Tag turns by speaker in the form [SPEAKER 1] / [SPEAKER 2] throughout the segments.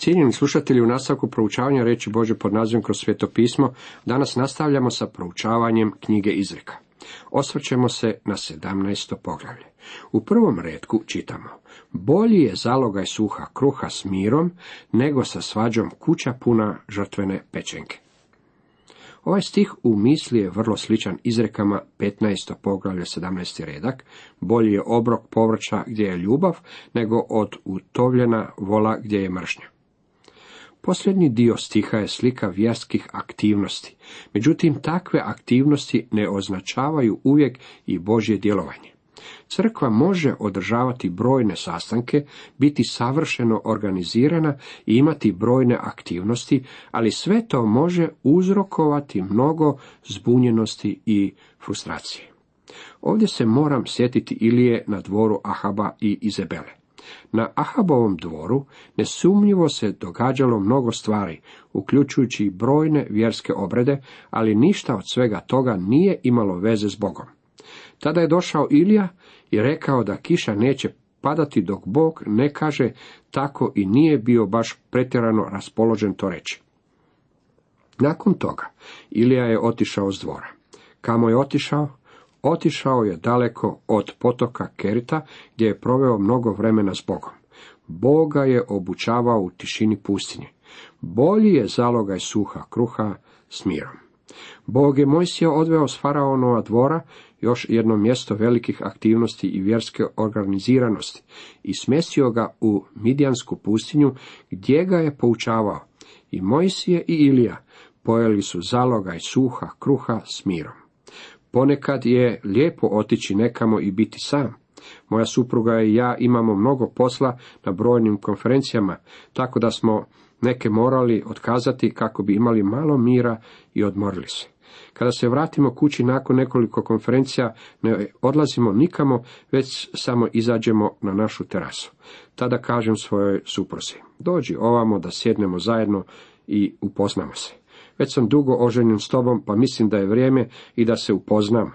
[SPEAKER 1] Cijenjeni slušatelji, u nastavku proučavanja reći Bože pod nazivom kroz sveto pismo, danas nastavljamo sa proučavanjem knjige izreka. Osvrćemo se na 17. poglavlje. U prvom redku čitamo Bolji je zalogaj suha kruha s mirom, nego sa svađom kuća puna žrtvene pečenke. Ovaj stih u misli je vrlo sličan izrekama 15. poglavlja 17. redak. Bolji je obrok povrća gdje je ljubav, nego od utovljena vola gdje je mržnja. Posljednji dio stiha je slika vjerskih aktivnosti. Međutim, takve aktivnosti ne označavaju uvijek i Božje djelovanje. Crkva može održavati brojne sastanke, biti savršeno organizirana i imati brojne aktivnosti, ali sve to može uzrokovati mnogo zbunjenosti i frustracije. Ovdje se moram sjetiti Ilije na dvoru Ahaba i Izebele. Na Ahabovom dvoru nesumnjivo se događalo mnogo stvari, uključujući i brojne vjerske obrede, ali ništa od svega toga nije imalo veze s Bogom. Tada je došao Ilija i rekao da kiša neće padati dok Bog ne kaže tako i nije bio baš pretjerano raspoložen to reći. Nakon toga Ilija je otišao s dvora. Kamo je otišao? Otišao je daleko od potoka Kerita, gdje je proveo mnogo vremena s Bogom. Boga je obučavao u tišini pustinje. Bolji je zalogaj suha kruha s mirom. Bog je Mojsija odveo s faraonova dvora još jedno mjesto velikih aktivnosti i vjerske organiziranosti i smestio ga u Midjansku pustinju gdje ga je poučavao. I Mojsije i Ilija pojeli su zalogaj suha kruha s mirom. Ponekad je lijepo otići nekamo i biti sam. Moja supruga i ja imamo mnogo posla na brojnim konferencijama, tako da smo neke morali otkazati kako bi imali malo mira i odmorili se. Kada se vratimo kući nakon nekoliko konferencija, ne odlazimo nikamo, već samo izađemo na našu terasu. Tada kažem svojoj supruzi, dođi ovamo da sjednemo zajedno i upoznamo se. Već sam dugo oženjen s tobom, pa mislim da je vrijeme i da se upoznam.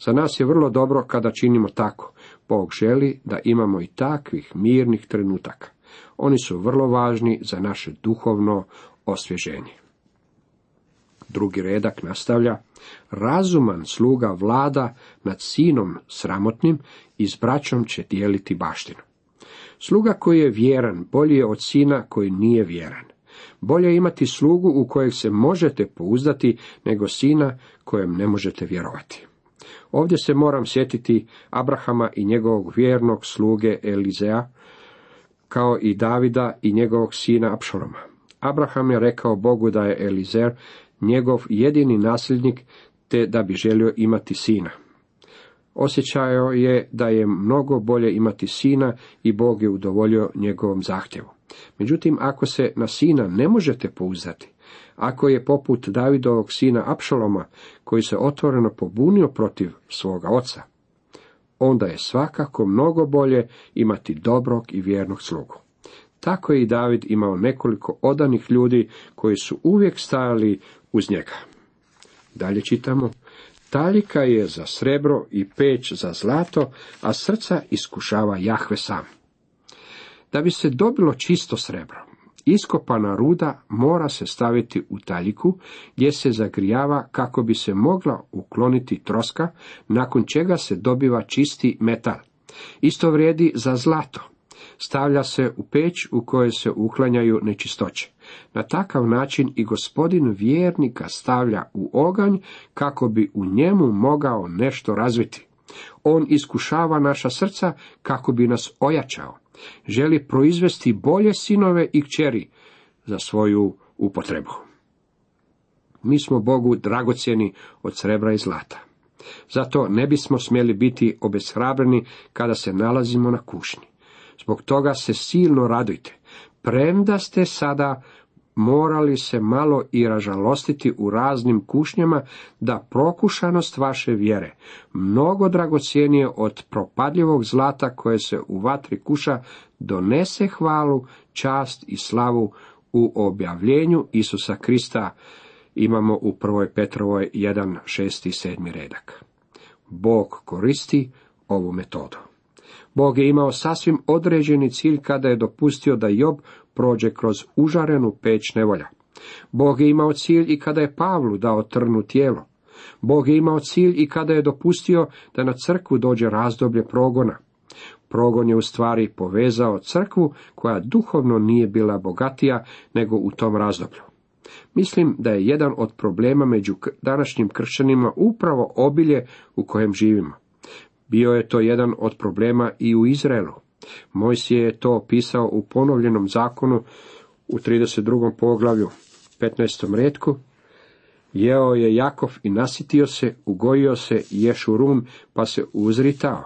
[SPEAKER 1] Za nas je vrlo dobro kada činimo tako. Bog želi da imamo i takvih mirnih trenutaka. Oni su vrlo važni za naše duhovno osvježenje. Drugi redak nastavlja, razuman sluga vlada nad sinom sramotnim i s braćom će dijeliti baštinu. Sluga koji je vjeran bolji je od sina koji nije vjeran. Bolje imati slugu u kojeg se možete pouzdati nego sina kojem ne možete vjerovati. Ovdje se moram sjetiti Abrahama i njegovog vjernog sluge Elizea, kao i Davida i njegovog sina Apšaloma. Abraham je rekao Bogu da je Elizer njegov jedini nasljednik, te da bi želio imati sina. Osjećao je da je mnogo bolje imati sina i Bog je udovoljio njegovom zahtjevu. Međutim, ako se na sina ne možete pouzdati, ako je poput Davidovog sina Apšaloma, koji se otvoreno pobunio protiv svoga oca, onda je svakako mnogo bolje imati dobrog i vjernog slugu. Tako je i David imao nekoliko odanih ljudi koji su uvijek stajali uz njega. Dalje čitamo, talika je za srebro i peć za zlato, a srca iskušava Jahve sam. Da bi se dobilo čisto srebro, iskopana ruda mora se staviti u taljiku gdje se zagrijava kako bi se mogla ukloniti troska, nakon čega se dobiva čisti metal. Isto vrijedi za zlato. Stavlja se u peć u kojoj se uklanjaju nečistoće. Na takav način i gospodin vjernika stavlja u oganj kako bi u njemu mogao nešto razviti. On iskušava naša srca kako bi nas ojačao. Želi proizvesti bolje sinove i kćeri za svoju upotrebu. Mi smo Bogu dragocjeni od srebra i zlata. Zato ne bismo smjeli biti obeshrabreni kada se nalazimo na kušnji. Zbog toga se silno radujte. Premda ste sada morali se malo i ražalostiti u raznim kušnjama, da prokušanost vaše vjere, mnogo dragocjenije od propadljivog zlata koje se u vatri kuša, donese hvalu, čast i slavu u objavljenju Isusa Krista, imamo u 1. Petrovoj 1, 6 i 7 redak. Bog koristi ovu metodu. Bog je imao sasvim određeni cilj kada je dopustio da Job prođe kroz užarenu peć nevolja. Bog je imao cilj i kada je Pavlu dao trnu tijelo. Bog je imao cilj i kada je dopustio da na crkvu dođe razdoblje progona. Progon je u stvari povezao crkvu koja duhovno nije bila bogatija nego u tom razdoblju. Mislim da je jedan od problema među današnjim kršćanima upravo obilje u kojem živimo. Bio je to jedan od problema i u Izraelu. Mojsije je to opisao u ponovljenom zakonu u 32. poglavlju, 15. redku. Jeo je Jakov i nasitio se, ugojio se ješurun, pa se uzritao.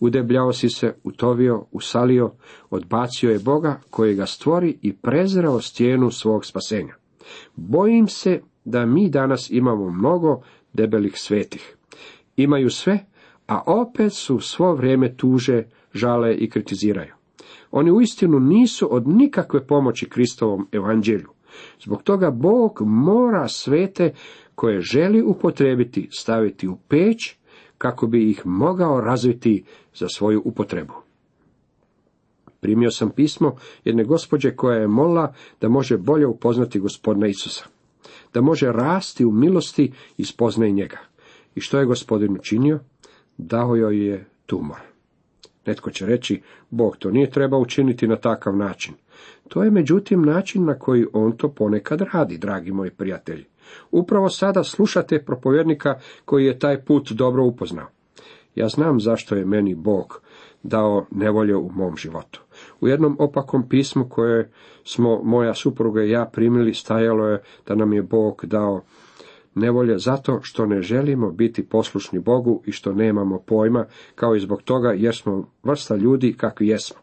[SPEAKER 1] Udebljao si se, utovio, usalio, odbacio je Boga koji ga stvori i prezrao stijenu svog spasenja. Bojim se da mi danas imamo mnogo debelih svetih. Imaju sve, a opet su svo vrijeme tuže, žale i kritiziraju. Oni uistinu nisu od nikakve pomoći Kristovom evanđelju. Zbog toga Bog mora svete koje želi upotrebiti staviti u peć kako bi ih mogao razviti za svoju upotrebu. Primio sam pismo jedne gospođe koja je molila da može bolje upoznati gospodina Isusa, da može rasti u milosti i spoznaje njega. I što je gospodin učinio? Dao joj je tumor. Netko će reći, Bog to nije treba učiniti na takav način. To je međutim način na koji on to ponekad radi, dragi moji prijatelji. Upravo sada slušate propovjednika koji je taj put dobro upoznao. Ja znam zašto je meni Bog dao nevolje u mom životu. U jednom opakom pismu koje smo moja supruga i ja primili stajalo je da nam je Bog dao nevolje zato što ne želimo biti poslušni Bogu i što nemamo pojma, kao i zbog toga jer smo vrsta ljudi kakvi jesmo.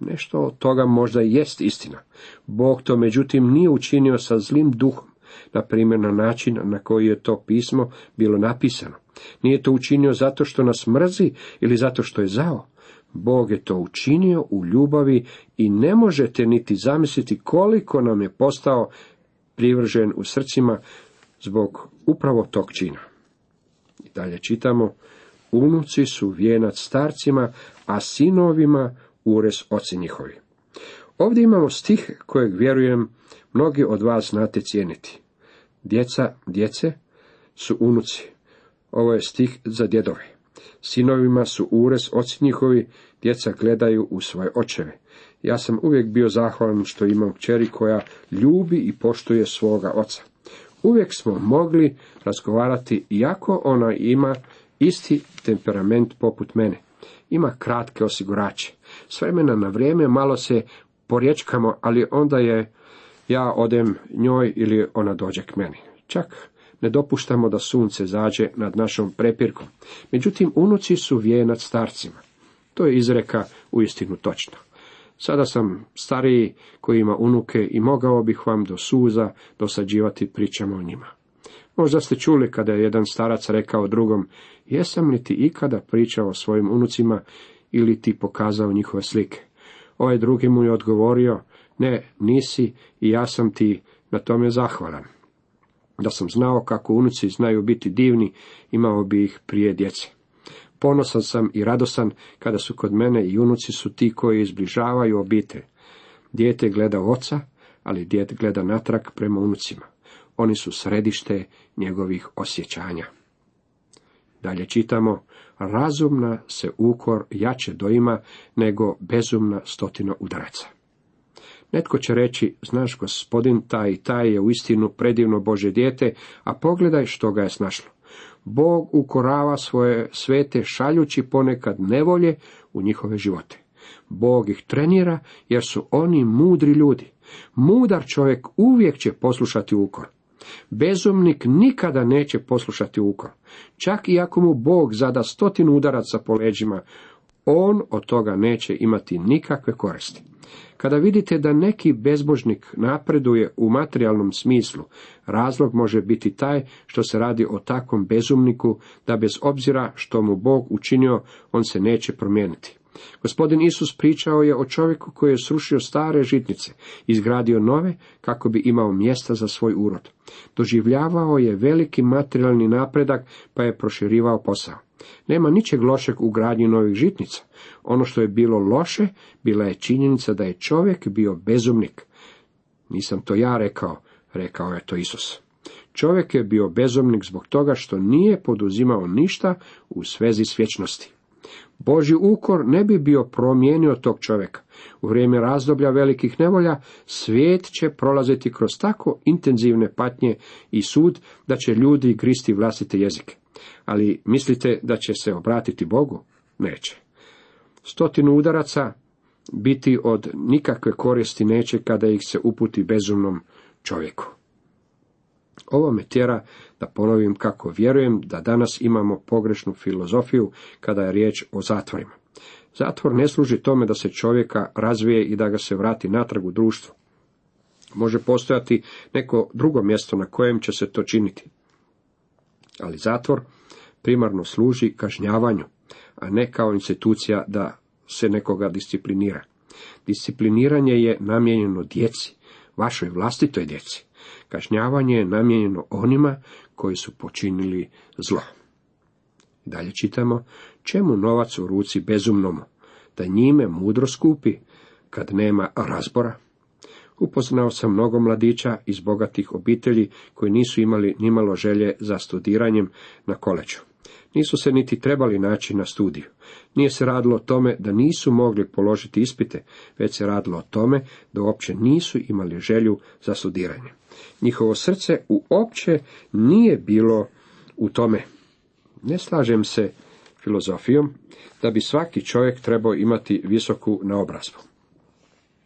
[SPEAKER 1] Nešto od toga možda i jest istina. Bog to međutim nije učinio sa zlim duhom, na primjer na način na koji je to pismo bilo napisano. Nije to učinio zato što nas mrzi ili zato što je zao. Bog je to učinio u ljubavi i ne možete niti zamisliti koliko nam je postao privržen u srcima zbog upravo tog čina. I dalje čitamo, unuci su vijenac starcima, a sinovima ures oci njihovi. Ovdje imamo stih kojeg vjerujem mnogi od vas znate cijeniti. Djeca, djece su unuci. Ovo je stih za djedove. Sinovima su ures oci njihovi, djeca gledaju u svoje očeve. Ja sam uvijek bio zahvalan što imam kćeri koja ljubi i poštuje svoga oca. Uvijek smo mogli razgovarati, iako ona ima isti temperament poput mene. Ima kratke osigurače. S vremena na vrijeme malo se porječkamo, ali onda je ja odem njoj ili ona dođe k meni. Čak ne dopuštamo da sunce zađe nad našom prepirkom. Međutim, unuci su vijenac starcima. To je izreka uistinu točna. Sada sam stariji koji ima unuke i mogao bih vam do suza dosađivati pričama o njima. Možda ste čuli kada je jedan starac rekao drugom, jesam li ti ikada pričao o svojim unucima ili ti pokazao njihove slike? Ovaj drugi mu je odgovorio, ne, nisi i ja sam ti na tome zahvalan. Da sam znao kako unuci znaju biti divni, imao bi ih prije djece. Ponosan sam i radosan kada su kod mene i unuci su ti koji izbližavaju obitelj. Dijete gleda oca, ali dijete gleda natrag prema unucima. Oni su središte njegovih osjećanja. Dalje čitamo, razumna se ukor jače doima nego bezumna stotina udaraca. Netko će reći, znaš gospodin taj i taj je uistinu predivno Bože dijete, a pogledaj što ga je snašlo. Bog ukorava svoje svete šaljući ponekad nevolje u njihove živote. Bog ih trenira jer su oni mudri ljudi. Mudar čovjek uvijek će poslušati ukor. Bezumnik nikada neće poslušati ukor. Čak i ako mu Bog zada stotinu udaraca po leđima, on od toga neće imati nikakve koristi. Kada vidite da neki bezbožnik napreduje u materijalnom smislu, razlog može biti taj što se radi o takvom bezumniku, da bez obzira što mu Bog učinio, on se neće promijeniti. Gospodin Isus pričao je o čovjeku koji je srušio stare žitnice, izgradio nove kako bi imao mjesta za svoj urod. Doživljavao je veliki materijalni napredak pa je proširivao posao. Nema ničeg lošeg u gradnji novih žitnica. Ono što je bilo loše, bila je činjenica da je čovjek bio bezumnik. Nisam to ja rekao, rekao je to Isus. Čovjek je bio bezumnik zbog toga što nije poduzimao ništa u svezi s vječnosti. Boži ukor ne bi bio promijenio tog čovjeka. U vrijeme razdoblja velikih nevolja svijet će prolaziti kroz tako intenzivne patnje i sud da će ljudi gristi vlastite jezike. Ali mislite da će se obratiti Bogu? Neće. Stotinu udaraca biti od nikakve koristi neće kada ih se uputi bezumnom čovjeku. Ovo me tjera da ponovim kako vjerujem da danas imamo pogrešnu filozofiju kada je riječ o zatvorima. Zatvor ne služi tome da se čovjeka razvije i da ga se vrati natrag u društvo. Može postojati neko drugo mjesto na kojem će se to činiti. Ali zatvor primarno služi kažnjavanju, a ne kao institucija da se nekoga disciplinira. Discipliniranje je namijenjeno djeci, vašoj vlastitoj djeci. Kažnjavanje je namijenjeno onima koji su počinili zlo. Dalje čitamo, čemu novac u ruci bezumnomu, da njime mudro skupi, kad nema razbora? Upoznao sam mnogo mladića iz bogatih obitelji koji nisu imali nimalo želje za studiranjem na koleđu. Nisu se niti trebali naći na studiju. Nije se radilo o tome da nisu mogli položiti ispite, već se radilo o tome da uopće nisu imali želju za studiranje. Njihovo srce uopće nije bilo u tome. Ne slažem se filozofijom da bi svaki čovjek trebao imati visoku naobrazbu.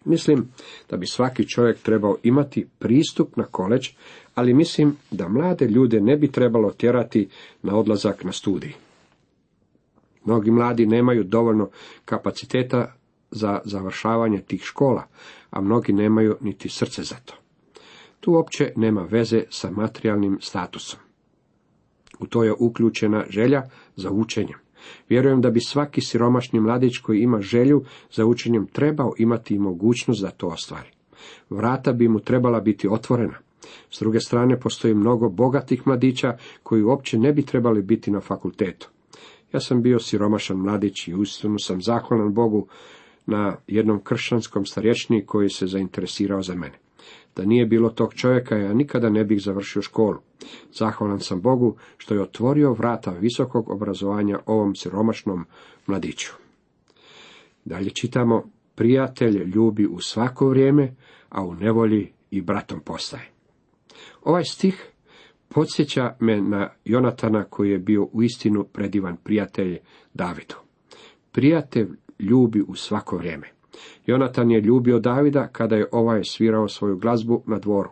[SPEAKER 1] Mislim da bi svaki čovjek trebao imati pristup na koleđ, ali mislim da mlade ljude ne bi trebalo tjerati na odlazak na studij. Mnogi mladi nemaju dovoljno kapaciteta za završavanje tih škola, a mnogi nemaju niti srce za to. Tu uopće nema veze sa materijalnim statusom. U to je uključena želja za učenjem. Vjerujem da bi svaki siromašni mladić koji ima želju za učenjem trebao imati i mogućnost da to ostvari. Vrata bi mu trebala biti otvorena. S druge strane, postoji mnogo bogatih mladića koji uopće ne bi trebali biti na fakultetu. Ja sam bio siromašan mladić i uistinu sam zahvalan Bogu na jednom kršćanskom starječni koji se zainteresirao za mene. Da nije bilo tog čovjeka, ja nikada ne bih završio školu. Zahvalan sam Bogu što je otvorio vrata visokog obrazovanja ovom siromašnom mladiću. Dalje čitamo, prijatelj ljubi u svako vrijeme, a u nevolji i bratom postaje. Ovaj stih podsjeća me na Jonatana koji je bio uistinu predivan prijatelj Davidu. Prijatelj ljubi u svako vrijeme. Jonatan je ljubio Davida kada je ovaj svirao svoju glazbu na dvoru.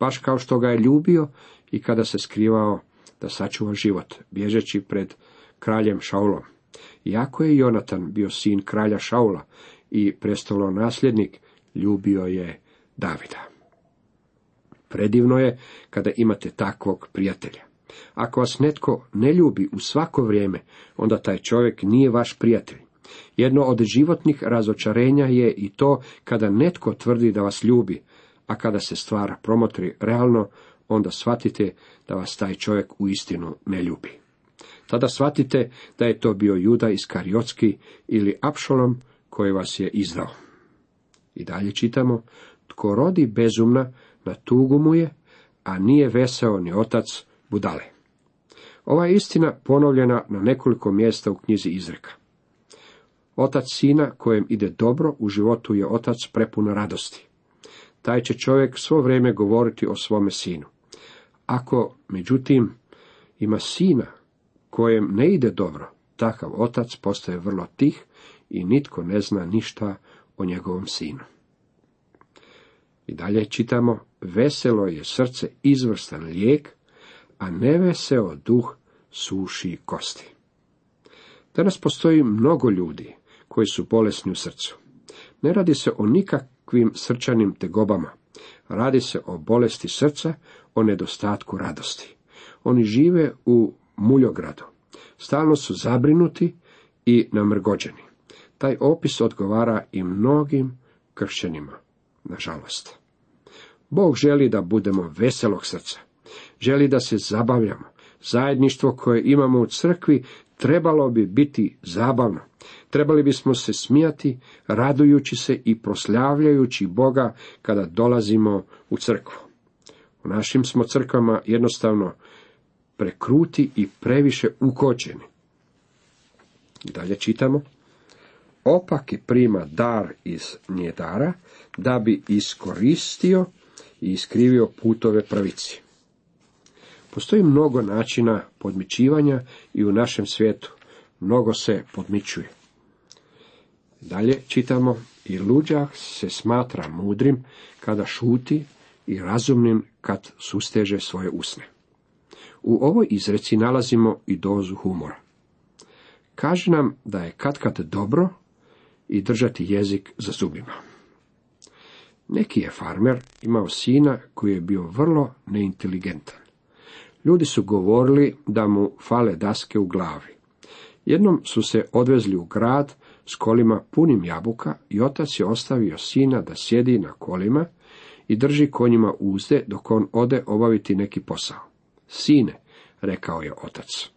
[SPEAKER 1] Baš kao što ga je ljubio i kada se skrivao da sačuva život, bježeći pred kraljem Šaulom. Iako je Jonatan bio sin kralja Šaula i prestolo nasljednik, ljubio je Davida. Predivno je kada imate takvog prijatelja. Ako vas netko ne ljubi u svako vrijeme, onda taj čovjek nije vaš prijatelj. Jedno od životnih razočarenja je i to kada netko tvrdi da vas ljubi, a kada se stvar promotri realno, onda shvatite da vas taj čovjek u istinu ne ljubi. Tada shvatite da je to bio Juda Kariotski ili Apšolom koji vas je izdao. I dalje čitamo, tko rodi bezumna, na tugu mu je, a nije veseo ni otac budale. Ova je istina ponovljena na nekoliko mjesta u knjizi izreka. Otac sina kojem ide dobro u životu je otac prepun radosti. Taj će čovjek svo vrijeme govoriti o svome sinu. Ako, međutim, ima sina kojem ne ide dobro, takav otac postaje vrlo tih i nitko ne zna ništa o njegovom sinu. I dalje čitamo, veselo je srce izvrstan lijek, a neveseo duh suši kosti. Danas postoji mnogo ljudi koji su bolesni u srcu. Ne radi se o nikakvim srčanim tegobama. Radi se o bolesti srca, o nedostatku radosti. Oni žive u muljogradu. Stalno su zabrinuti i namrgođeni. Taj opis odgovara i mnogim kršćanima, nažalost. Bog želi da budemo veselog srca. Želi da se zabavljamo. Zajedništvo koje imamo u crkvi trebalo bi biti zabavno. Trebali bismo se smijati, radujući se i proslavljajući Boga kada dolazimo u crkvu. U našim smo crkvama jednostavno prekruti i previše ukočeni. Dalje čitamo. Opaki prima dar iz njedara da bi iskoristio i iskrivio putove pravici. Postoji mnogo načina podmićivanja i u našem svijetu. Mnogo se podmićuje. Dalje čitamo i luđak se smatra mudrim kada šuti i razumnim kad susteže svoje usne. U ovoj izreci nalazimo i dozu humora. Kaže nam da je katkad dobro i držati jezik za zubima. Neki je farmer imao sina koji je bio vrlo neinteligentan. Ljudi su govorili da mu fale daske u glavi. Jednom su se odvezli u grad s kolima punim jabuka i otac je ostavio sina da sjedi na kolima i drži konjima uzde dok on ode obaviti neki posao. Sine, rekao je otac,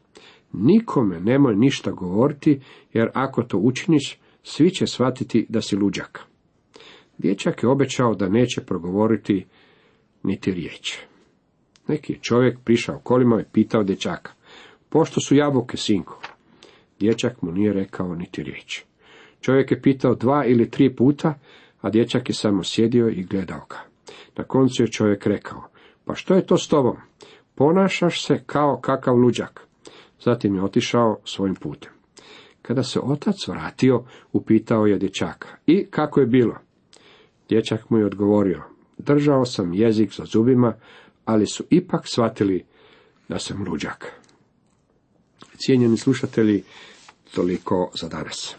[SPEAKER 1] nikome nemoj ništa govoriti, jer ako to učiniš, svi će shvatiti da si luđak. Dječak je obećao da neće progovoriti niti riječ. Neki je čovjek prišao kolima i pitao dječaka, pošto su jabuke, sinko? Dječak mu nije rekao niti riječ. Čovjek je pitao dva ili tri puta, a dječak je samo sjedio i gledao ga. Na koncu je čovjek rekao, pa što je to s tobom? Ponašaš se kao kakav luđak. Zatim je otišao svojim putem. Kada se otac vratio, upitao je dječaka. I kako je bilo? Dječak mu je odgovorio. Držao sam jezik za zubima, ali su ipak shvatili da sam luđak. Cijenjeni slušatelji, toliko za danas.